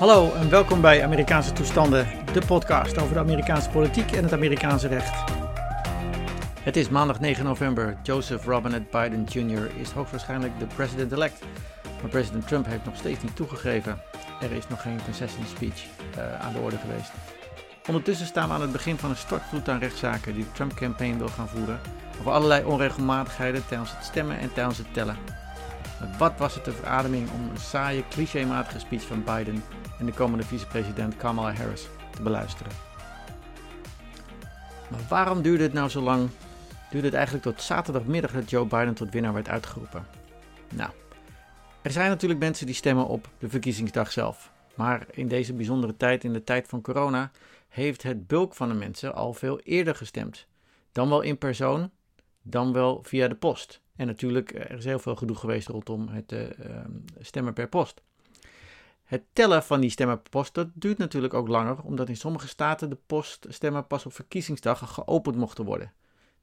Hallo en welkom bij Amerikaanse Toestanden, de podcast over de Amerikaanse politiek en het Amerikaanse recht. Het is maandag 9 november. Joseph Robinette Biden Jr. is hoogstwaarschijnlijk de president-elect. Maar president Trump heeft nog steeds niet toegegeven. Er is nog geen concession speech uh, aan de orde geweest. Ondertussen staan we aan het begin van een stortvloed aan rechtszaken die de Trump-campaign wil gaan voeren. Over allerlei onregelmatigheden tijdens het stemmen en tijdens het tellen. Wat was het de verademing om een saaie, clichématige speech van Biden en de komende vicepresident Kamala Harris te beluisteren. Maar waarom duurde het nou zo lang? Duurde het eigenlijk tot zaterdagmiddag dat Joe Biden tot winnaar werd uitgeroepen? Nou, er zijn natuurlijk mensen die stemmen op de verkiezingsdag zelf. Maar in deze bijzondere tijd, in de tijd van corona, heeft het bulk van de mensen al veel eerder gestemd. Dan wel in persoon, dan wel via de post. En natuurlijk, er is heel veel gedoe geweest rondom het uh, stemmen per post. Het tellen van die stemmen per post, duurt natuurlijk ook langer, omdat in sommige staten de poststemmen pas op verkiezingsdag geopend mochten worden.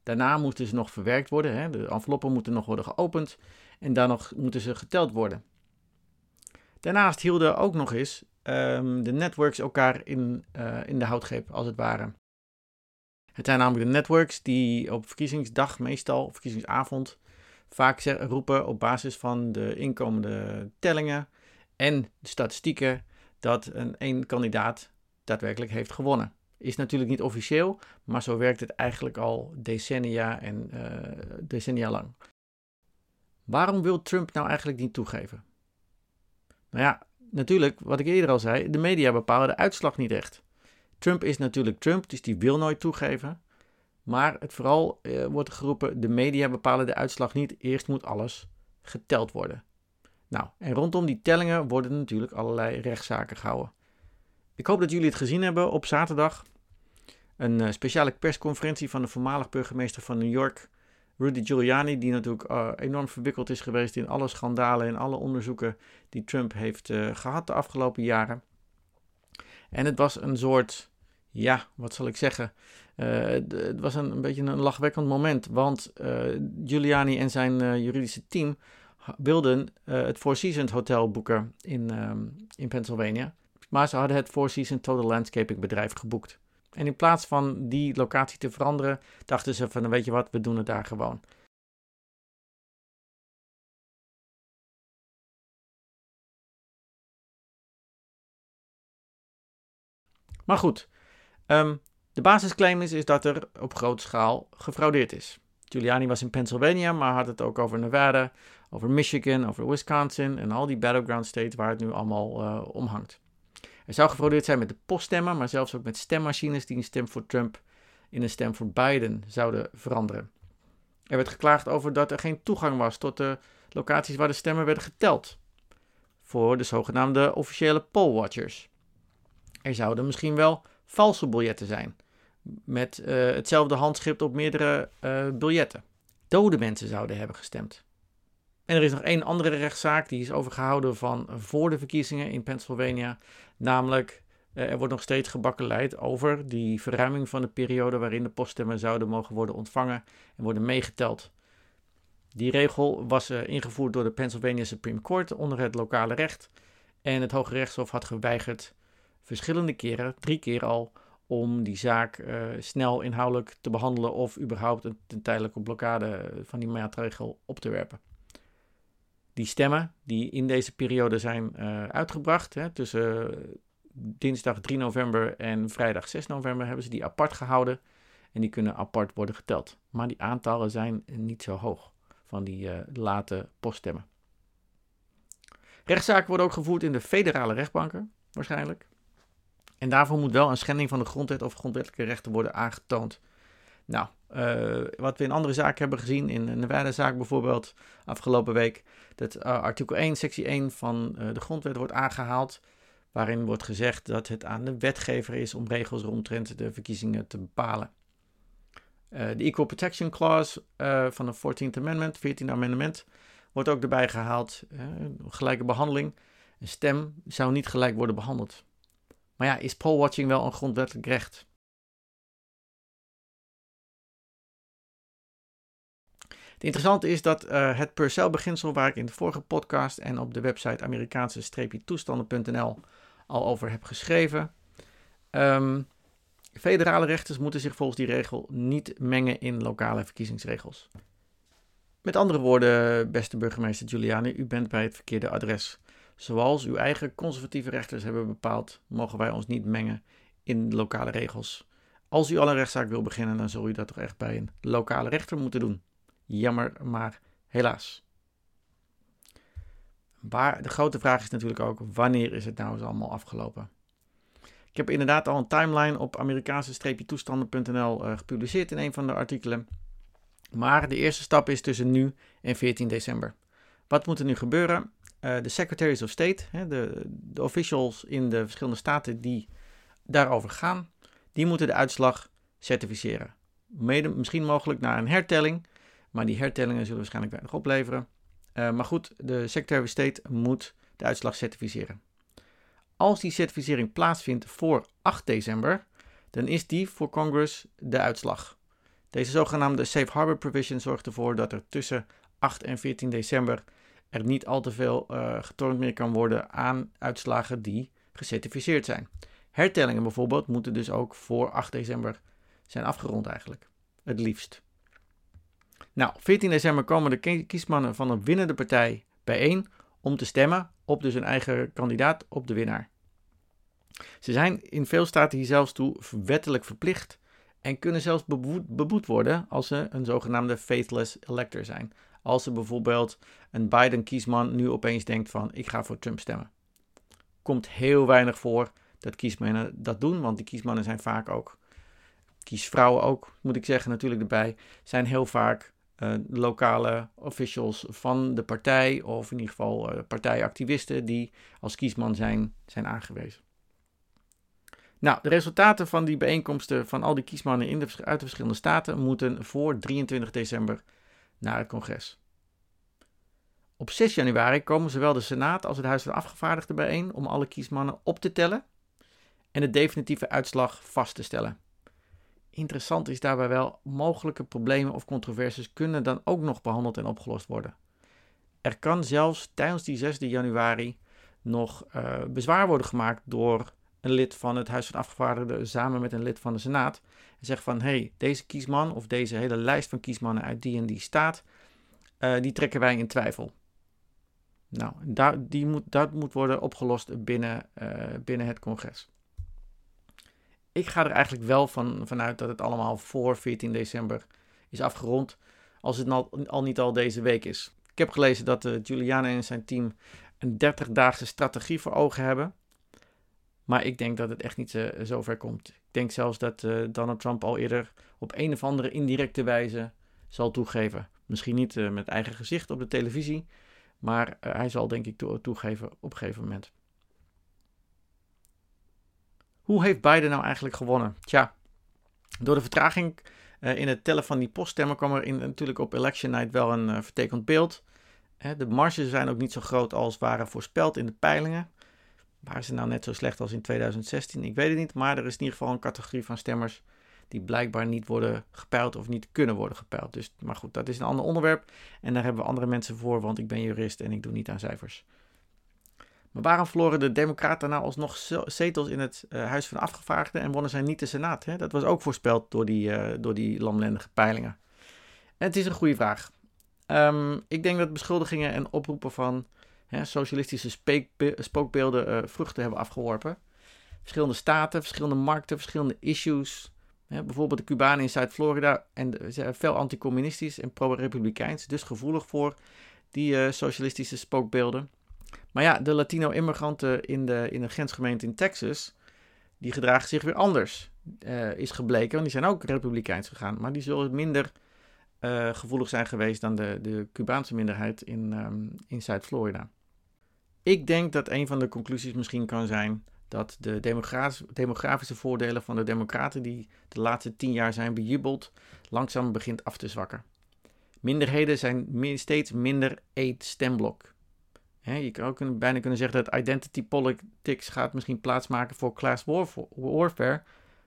Daarna moeten ze nog verwerkt worden, hè? de enveloppen moeten nog worden geopend en nog moeten ze geteld worden. Daarnaast hielden ook nog eens um, de networks elkaar in, uh, in de houtgreep, als het ware. Het zijn namelijk de networks die op verkiezingsdag, meestal verkiezingsavond, vaak roepen op basis van de inkomende tellingen en de statistieken dat een één kandidaat daadwerkelijk heeft gewonnen. Is natuurlijk niet officieel, maar zo werkt het eigenlijk al decennia en uh, decennia lang. Waarom wil Trump nou eigenlijk niet toegeven? Nou ja, natuurlijk, wat ik eerder al zei, de media bepalen de uitslag niet echt. Trump is natuurlijk Trump, dus die wil nooit toegeven. Maar het vooral uh, wordt geroepen, de media bepalen de uitslag niet. Eerst moet alles geteld worden. Nou, en rondom die tellingen worden natuurlijk allerlei rechtszaken gehouden. Ik hoop dat jullie het gezien hebben op zaterdag. Een uh, speciale persconferentie van de voormalig burgemeester van New York, Rudy Giuliani, die natuurlijk uh, enorm verwikkeld is geweest in alle schandalen en alle onderzoeken die Trump heeft uh, gehad de afgelopen jaren. En het was een soort, ja, wat zal ik zeggen? het was een, een, beetje een lachwekkend moment, want Giuliani en zijn juridische team wilden uh, het Four Seasons Hotel boeken in, um, in Pennsylvania. Maar ze hadden het Four Seasons Total Landscaping bedrijf geboekt. En in plaats van die locatie te veranderen, dachten ze van, weet je wat, we doen het daar gewoon. Maar goed, um, de basisclaim is, is dat er op grote schaal gefraudeerd is. Giuliani was in Pennsylvania, maar had het ook over Nevada, over Michigan, over Wisconsin en al die battleground states waar het nu allemaal uh, om hangt. Er zou gefraudeerd zijn met de poststemmen, maar zelfs ook met stemmachines die een stem voor Trump in een stem voor Biden zouden veranderen. Er werd geklaagd over dat er geen toegang was tot de locaties waar de stemmen werden geteld. Voor de zogenaamde officiële pollwatchers. Er zouden misschien wel valse biljetten zijn. Met uh, hetzelfde handschrift op meerdere uh, biljetten. Dode mensen zouden hebben gestemd. En er is nog één andere rechtszaak, die is overgehouden van voor de verkiezingen in Pennsylvania. Namelijk, eh, er wordt nog steeds gebakkeleid over die verruiming van de periode waarin de poststemmen zouden mogen worden ontvangen en worden meegeteld. Die regel was ingevoerd door de Pennsylvania Supreme Court onder het lokale recht. En het Hoge Rechtshof had geweigerd verschillende keren, drie keer al, om die zaak uh, snel inhoudelijk te behandelen of überhaupt een, tijdelijke blokkade van die maatregel op te werpen die stemmen die in deze periode zijn uh, uitgebracht, hè, tussen dinsdag 3 november en vrijdag 6 november, hebben ze die apart gehouden. En die kunnen apart worden geteld. Maar die aantallen zijn niet zo hoog van die late poststemmen. Rechtszaken worden ook gevoerd in de federale rechtbanken, waarschijnlijk. En daarvoor moet wel een schending van de grondwet of grondwettelijke rechten worden aangetoond. Nou, uh, wat we in andere zaken hebben gezien, in de Nevada-zaak bijvoorbeeld, afgelopen week, dat uh, artikel 1, sectie 1 van uh, de grondwet wordt aangehaald, waarin wordt gezegd dat het aan de wetgever is om regels rondtrent de verkiezingen te bepalen. de Equal Protection Clause van de 14th Amendment, 14e amendement, wordt ook erbij gehaald. gelijke behandeling. Een stem zou niet gelijk worden behandeld. Maar ja, is pollwatching wel een grondwettelijk recht? Het interessante is dat uh, het Purcell-beginsel, waar ik in de vorige podcast en op de website Amerikaanse-toestanden.nl al over heb geschreven. Um, federale rechters moeten zich volgens die regel niet mengen in lokale verkiezingsregels. Met andere woorden, beste burgemeester Giuliani, u bent bij het verkeerde adres. Zoals uw eigen conservatieve rechters hebben bepaald, mogen wij ons niet mengen in lokale regels. Als u al een rechtszaak wil beginnen, dan zul u dat toch echt bij een lokale rechter moeten doen. Jammer, maar helaas. Maar de grote vraag is natuurlijk ook, wanneer is het nou eens allemaal afgelopen? Ik heb inderdaad al een timeline op Amerikaanse-toestanden.nl uh, gepubliceerd in een van de artikelen. Maar de eerste stap is tussen nu en 14 december. Wat moet er nu gebeuren? Uh, de Secretaries of State, hè, de, de officials in de verschillende staten die daarover gaan, die moeten de uitslag certificeren. Misschien mogelijk naar een hertelling, maar die hertellingen zullen waarschijnlijk weinig opleveren. Uh, maar goed, de Secretary of State moet de uitslag certificeren. Als die certificering plaatsvindt voor 8 december, dan is die voor Congress de uitslag. Deze zogenaamde Safe Harbor Provision zorgt ervoor dat er tussen 8 en 14 december er niet al te veel uh, getornd meer kan worden aan uitslagen die gecertificeerd zijn. Hertellingen bijvoorbeeld moeten dus ook voor 8 december zijn afgerond eigenlijk. Het liefst. Nou, 14 december komen de kiesmannen van een winnende partij bijeen om te stemmen op dus een eigen kandidaat op de winnaar. Ze zijn in veel staten hier zelfs toe wettelijk verplicht en kunnen zelfs beboet worden als ze een zogenaamde faithless elector zijn. Als ze bijvoorbeeld een Biden-kiesman nu opeens denkt van ik ga voor Trump stemmen. Komt heel weinig voor dat kiesmannen dat doen, want die kiesmannen zijn vaak ook, kiesvrouwen ook moet ik zeggen natuurlijk erbij, zijn heel vaak uh, lokale officials van de partij of in ieder geval uh, partijactivisten die als kiesman zijn, zijn aangewezen. Nou, de resultaten van die bijeenkomsten van al die kiesmannen in uit de verschillende staten moeten voor 23 december naar het congres. Op 6 januari komen zowel de Senaat als het Huis van Afgevaardigden bijeen om alle kiesmannen op te tellen en de definitieve uitslag vast te stellen. Interessant is daarbij wel, mogelijke problemen of controversies kunnen dan ook nog behandeld en opgelost worden. Er kan zelfs tijdens die 6 januari nog uh, bezwaar worden gemaakt door een lid van het Huis van Afgevaardigden samen met een lid van de Senaat. En zegt van, hé, hey, deze kiesman of deze hele lijst van kiesmannen uit die en die staat, uh, die trekken wij in twijfel. Nou, daar, die moet, dat moet worden opgelost binnen, uh, binnen het congres. Ik ga er eigenlijk wel van, vanuit dat het allemaal voor 14 december is afgerond. Als het al, al niet al deze week is. Ik heb gelezen dat uh, Giuliani en zijn team een 30-daagse strategie voor ogen hebben. Maar ik denk dat het echt niet uh, zover komt. Ik denk zelfs dat uh, Donald Trump al eerder op een of andere indirecte wijze zal toegeven. Misschien niet met eigen gezicht op de televisie. Maar hij zal denk ik toegeven op een gegeven moment. Hoe heeft Biden nou eigenlijk gewonnen? Tja, door de vertraging in het tellen van die poststemmen kwam er in, natuurlijk op election night wel een vertekend beeld. de marges zijn ook niet zo groot als waren voorspeld in de peilingen. Waren ze nou net zo slecht als in 2016? Ik weet het niet, maar er is in ieder geval een categorie van stemmers die blijkbaar niet worden gepeild of niet kunnen worden gepeild. Dus, maar goed, dat is een ander onderwerp en daar hebben we andere mensen voor, want ik ben jurist en ik doe niet aan cijfers. Maar waarom verloren de Democraten nou alsnog zetels in het uh, Huis van Afgevaardigden en wonnen zij niet de Senaat? Hè? Dat was ook voorspeld door die, uh, door die lamlendige peilingen. En het is een goede vraag. Um, ik denk dat beschuldigingen en oproepen van hè, socialistische spookbeelden uh, vruchten hebben afgeworpen. Verschillende staten, verschillende markten, verschillende issues. Hè, bijvoorbeeld de Cubanen in Zuid-Florida en zijn veel anticommunistisch en pro-republikeins, dus gevoelig voor die socialistische spookbeelden. Maar ja, de Latino-immigranten in de, in de grensgemeente in Texas, die gedragen zich weer anders, is gebleken. Want die zijn ook republikeins gegaan, maar die zullen minder gevoelig zijn geweest dan de, de Cubaanse minderheid in, um, in Zuid-Florida. Ik denk dat een van de conclusies misschien kan zijn dat de demografische voordelen van de Democraten, die de laatste tien jaar zijn bejubeld, langzaam begint af te zwakken. Minderheden zijn steeds minder één stemblok je kan ook bijna kunnen zeggen dat identity politics gaat misschien plaatsmaken voor class warfare.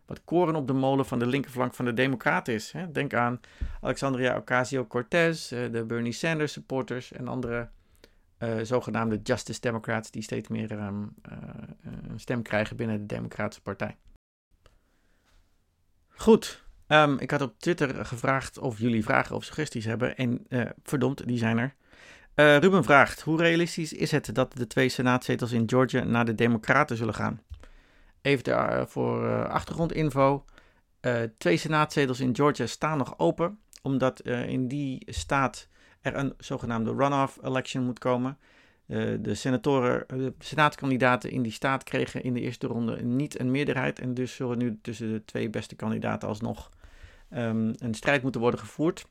Wat koren op de molen van de linkerflank van de Democraten is. Denk aan Alexandria Ocasio-Cortez, eh, de Bernie Sanders supporters en andere zogenaamde Justice Democrats, die steeds meer ehm, een stem krijgen binnen de Democratische Partij. Goed, ehm, ik had op Twitter gevraagd of jullie vragen of suggesties hebben. En verdomd, die zijn er. Ruben vraagt: Hoe realistisch is het dat de twee senaatzetels in Georgia naar de Democraten zullen gaan? Even daar voor achtergrondinfo. twee senaatzetels in Georgia staan nog open omdat uh, in die staat er een zogenaamde runoff election moet komen. Uh, de senatoren, eh, de senaatkandidaten in die staat kregen in de eerste ronde niet een meerderheid. En dus zullen nu tussen de twee beste kandidaten alsnog um, een strijd moeten worden gevoerd.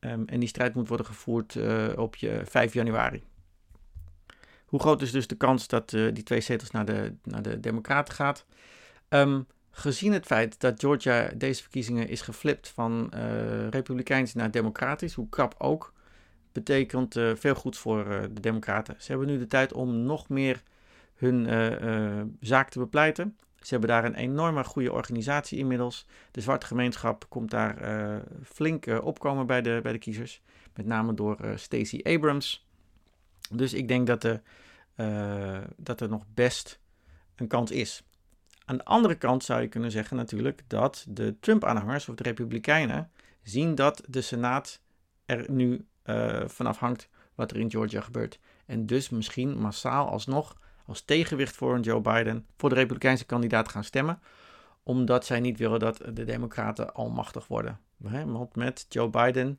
Um, en die strijd moet worden gevoerd uh, op je 5 januari. Hoe groot is dus de kans dat die twee zetels naar de, naar de Democraten gaat? Um, Gezien het feit dat Georgia deze verkiezingen is geflipt van republikeins naar democratisch, hoe krap ook, betekent uh, veel goeds voor uh, de democraten. Ze hebben nu de tijd om nog meer hun zaak te bepleiten. Ze hebben daar een enorme goede organisatie inmiddels. De zwarte gemeenschap komt daar flink opkomen bij de, bij de kiezers. Met name door Stacey Abrams. Dus ik denk dat, de, dat er nog best een kans is. Aan de andere kant zou je kunnen zeggen natuurlijk dat de Trump-aanhangers of de Republikeinen zien dat de Senaat er nu uh, vanaf hangt wat er in Georgia gebeurt. En dus misschien massaal alsnog als tegenwicht voor een Joe Biden voor de Republikeinse kandidaat gaan stemmen. Omdat zij niet willen dat de Democraten almachtig worden. Want met Joe Biden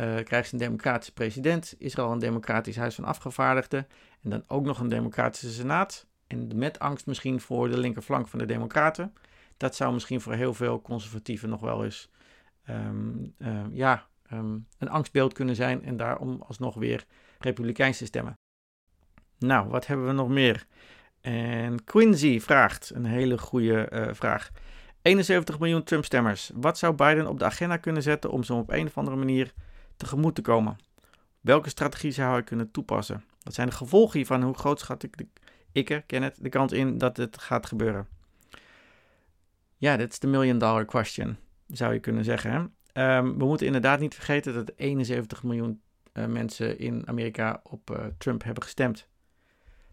uh, krijgt ze een democratische president, is er al een democratisch huis van afgevaardigden en dan ook nog een democratische senaat en met angst misschien voor de linkerflank van de Democraten. Dat zou misschien voor heel veel conservatieven nog wel eens um, uh, ja, um, een angstbeeld kunnen zijn en daarom alsnog weer Republikeins te stemmen. Nou, wat hebben we nog meer? En Quincy vraagt, een hele goede uh, vraag. 71 miljoen Trump-stemmers. Wat zou Biden op de agenda kunnen zetten om ze op een of andere manier tegemoet te komen? Welke strategie zou hij kunnen toepassen? Wat zijn de gevolgen hiervan? Hoe groot schat ik ik ken het, de kans in dat het gaat gebeuren? Ja, dat is de million dollar question, zou je kunnen zeggen. Um, we moeten inderdaad niet vergeten dat 71 miljoen uh, mensen in Amerika op uh, Trump hebben gestemd.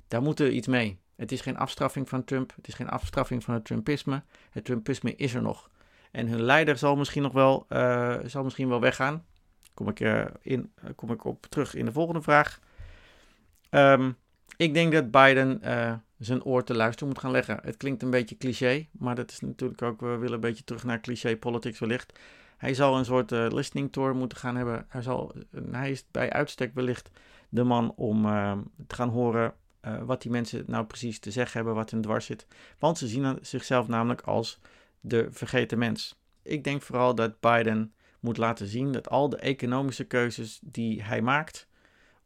Daar moeten we iets mee. Het is geen afstraffing van Trump, het is geen afstraffing van het Trumpisme. Het Trumpisme is er nog. En hun leider zal misschien nog wel, uh, zal misschien wel weggaan. Kom ik, in, kom ik op terug in de volgende vraag. Um, ik denk dat Biden zijn oor te luisteren moet gaan leggen. Het klinkt een beetje cliché, maar dat is natuurlijk ook, we willen een beetje terug naar cliché politics wellicht. Hij zal een soort uh, listening tour moeten gaan hebben. Hij, zal, hij is bij uitstek wellicht de man om uh, te gaan horen wat die mensen nou precies te zeggen hebben, wat hun dwars zit. Want ze zien zichzelf namelijk als de vergeten mens. Ik denk vooral dat Biden moet laten zien dat al de economische keuzes die hij maakt,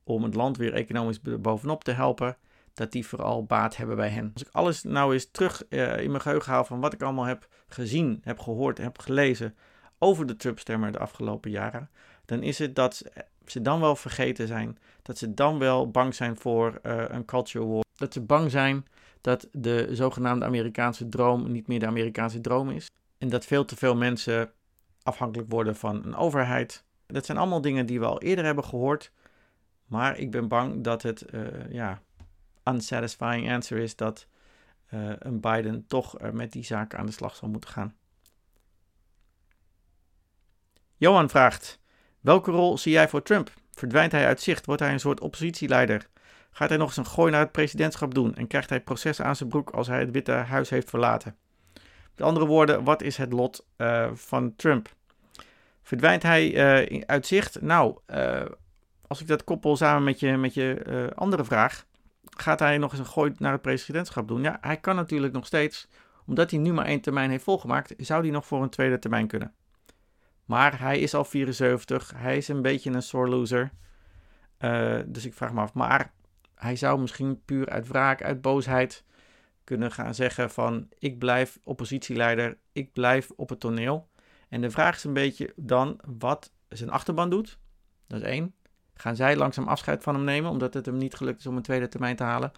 om het land weer economisch bovenop te helpen, dat die vooral baat hebben bij hen. Als ik alles nou eens terug in mijn geheugen haal van wat ik allemaal heb gezien, heb gehoord, heb gelezen over de Trump-stemmer de afgelopen jaren, dan is het dat ze dan wel vergeten zijn, dat ze dan wel bang zijn voor uh, een culture war, dat ze bang zijn dat de zogenaamde Amerikaanse droom niet meer de Amerikaanse droom is en dat veel te veel mensen afhankelijk worden van een overheid. Dat zijn allemaal dingen die we al eerder hebben gehoord, maar ik ben bang dat het uh, ja, unsatisfying answer is dat uh, een Biden toch met die zaken aan de slag zal moeten gaan. Johan vraagt: Welke rol zie jij voor Trump? Verdwijnt hij uit zicht? Wordt hij een soort oppositieleider? Gaat hij nog eens een gooi naar het presidentschap doen en krijgt hij processen aan zijn broek als hij het Witte Huis heeft verlaten? Met andere woorden, wat is het lot van Trump? Verdwijnt hij uit zicht? Nou, als ik dat koppel samen met je, met je andere vraag, gaat hij nog eens een gooi naar het presidentschap doen? Ja, hij kan natuurlijk nog steeds, omdat hij nu maar één termijn heeft volgemaakt, zou hij nog voor een tweede termijn kunnen. Maar hij is al 74, hij is een beetje een sore loser. Uh, dus ik vraag me af, maar hij zou misschien puur uit wraak, uit boosheid kunnen gaan zeggen van ik blijf oppositieleider, ik blijf op het toneel. En de vraag is een beetje dan wat zijn achterban doet. Dat is één. Gaan zij langzaam afscheid van hem nemen omdat het hem niet gelukt is om een tweede termijn te halen?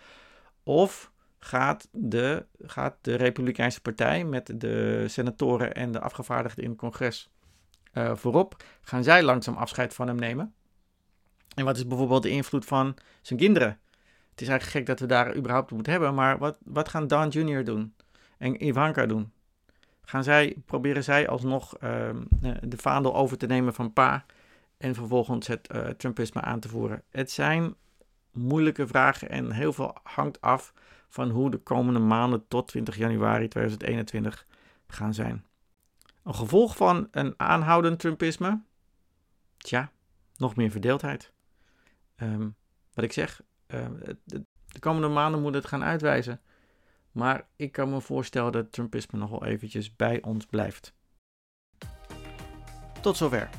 Of gaat de, gaat de Republikeinse Partij met de senatoren en de afgevaardigden in het congres uh, voorop, gaan zij langzaam afscheid van hem nemen? En wat is bijvoorbeeld de invloed van zijn kinderen? Het is eigenlijk gek dat we daar überhaupt op moeten hebben, maar wat, wat gaan Don Jr. doen en Ivanka doen? Gaan zij, proberen zij alsnog uh, de vaandel over te nemen van pa en vervolgens het uh, Trumpisme aan te voeren? Het zijn moeilijke vragen en heel veel hangt af van hoe de komende maanden tot 20 januari 2021 gaan zijn. Een gevolg van een aanhoudend Trumpisme? Tja, nog meer verdeeldheid. Um, wat ik zeg, de, de, komende maanden moet het gaan uitwijzen. Maar ik kan me voorstellen dat Trumpisme nog wel eventjes bij ons blijft. Tot zover.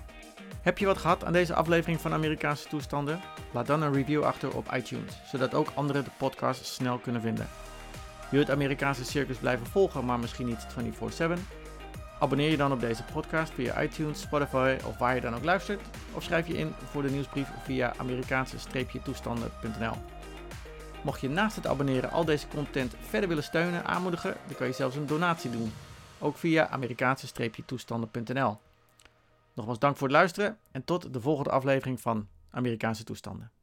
Heb je wat gehad aan deze aflevering van Amerikaanse toestanden? Laat dan een review achter op iTunes, zodat ook anderen de podcast snel kunnen vinden. Wil je het Amerikaanse circus blijven volgen, maar misschien niet 24/7? Abonneer je dan op deze podcast via iTunes, Spotify of waar je dan ook luistert. Of schrijf je in voor de nieuwsbrief via Amerikaanse-toestanden.nl. Mocht je naast het abonneren al deze content verder willen steunen, aanmoedigen, dan kan je zelfs een donatie doen. Ook via Amerikaanse-toestanden.nl. Nogmaals dank voor het luisteren en tot de volgende aflevering van Amerikaanse toestanden.